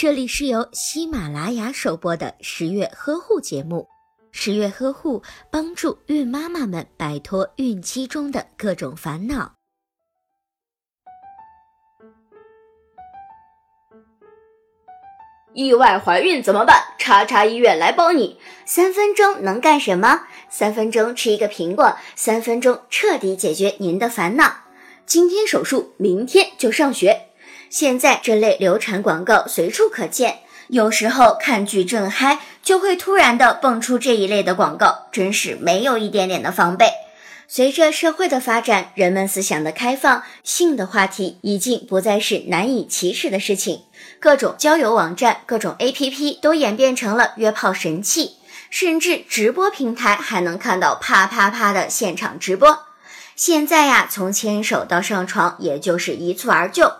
这里是由喜马拉雅首播的十月呵护节目。十月呵护帮助孕妈妈们摆脱孕期中的各种烦恼。意外怀孕怎么办？叉叉医院来帮你。三分钟能干什么？三分钟吃一个苹果，三分钟彻底解决您的烦恼。今天手术，明天就上学。现在这类流产广告随处可见，有时候看剧正嗨，就会突然的蹦出这一类的广告，真是没有一点点的防备。随着社会的发展，人们思想的开放，性的话题已经不再是难以启齿的事情。各种交友网站、各种 APP 都演变成了约炮神器，甚至直播平台还能看到啪啪啪的现场直播。现在呀，从牵手到上床，也就是一蹴而就。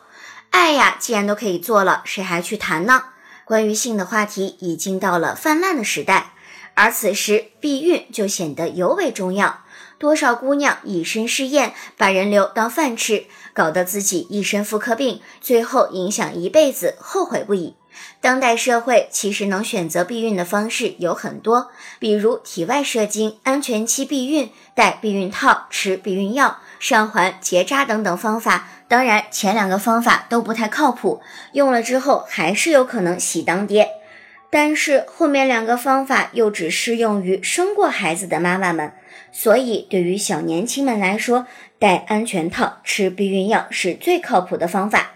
爱呀，既然都可以做了，谁还去谈呢？关于性的话题已经到了泛滥的时代，而此时避孕就显得尤为重要。多少姑娘以身试验，把人流当饭吃，搞得自己一身妇科病，最后影响一辈子，后悔不已。当代社会其实能选择避孕的方式有很多，比如体外射精、安全期避孕、戴避孕套、吃避孕药、上环、结扎等等方法。当然，前两个方法都不太靠谱，用了之后还是有可能喜当爹。但是后面两个方法又只适用于生过孩子的妈妈们，所以对于小年轻们来说，戴安全套、吃避孕药是最靠谱的方法。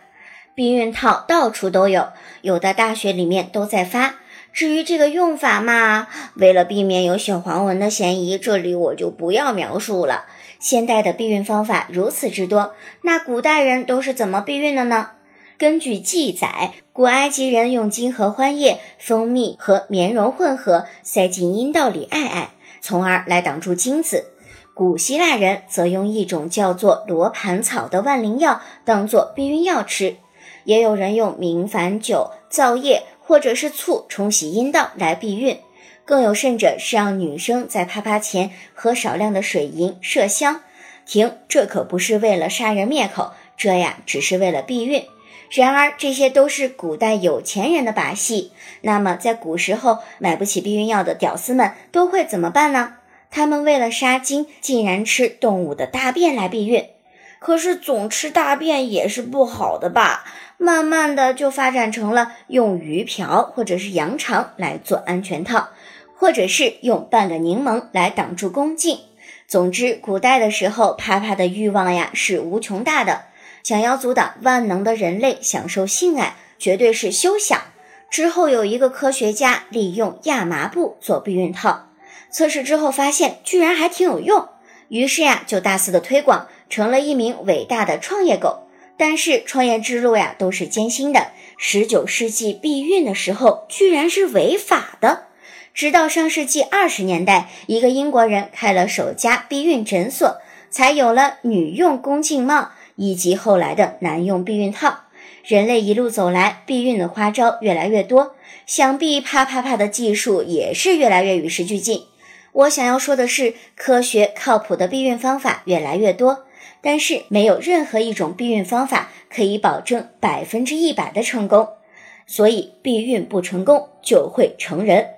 避孕套到处都有，有的大学里面都在发。至于这个用法嘛，为了避免有小黄文的嫌疑，这里我就不要描述了。现代的避孕方法如此之多，那古代人都是怎么避孕的呢？根据记载，古埃及人用金合欢叶、蜂蜜和棉绒混合，塞进阴道里爱爱，从而来挡住精子。古希腊人则用一种叫做罗盘草的万灵药当做避孕药吃，也有人用明矾酒、皂液。或者是醋冲洗阴道来避孕，更有甚者是让女生在啪啪前喝少量的水银麝香。停，这可不是为了杀人灭口，这呀只是为了避孕。然而这些都是古代有钱人的把戏。那么在古时候买不起避孕药的屌丝们都会怎么办呢？他们为了杀精，竟然吃动物的大便来避孕。可是总吃大便也是不好的吧？慢慢的就发展成了用鱼鳔或者是羊肠来做安全套，或者是用半个柠檬来挡住宫颈。总之，古代的时候，啪啪的欲望呀是无穷大的，想要阻挡万能的人类享受性爱，绝对是休想。之后有一个科学家利用亚麻布做避孕套，测试之后发现居然还挺有用，于是呀就大肆的推广，成了一名伟大的创业狗。但是创业之路呀，都是艰辛的。十九世纪避孕的时候，居然是违法的。直到上世纪二十年代，一个英国人开了首家避孕诊所，才有了女用宫颈帽以及后来的男用避孕套。人类一路走来，避孕的花招越来越多，想必啪啪啪的技术也是越来越与时俱进。我想要说的是，科学靠谱的避孕方法越来越多。但是没有任何一种避孕方法可以保证百分之一百的成功，所以避孕不成功就会成人。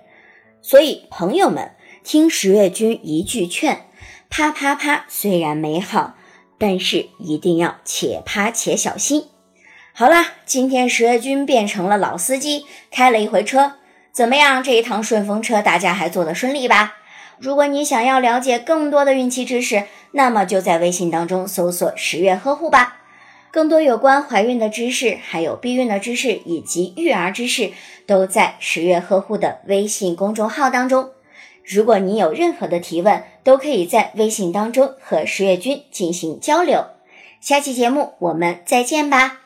所以朋友们，听十月君一句劝，啪啪啪虽然美好，但是一定要且趴且小心。好啦，今天十月君变成了老司机，开了一回车，怎么样？这一趟顺风车大家还坐得顺利吧？如果你想要了解更多的孕期知识，那么就在微信当中搜索“十月呵护”吧。更多有关怀孕的知识，还有避孕的知识以及育儿知识，都在“十月呵护”的微信公众号当中。如果你有任何的提问，都可以在微信当中和十月君进行交流。下期节目我们再见吧。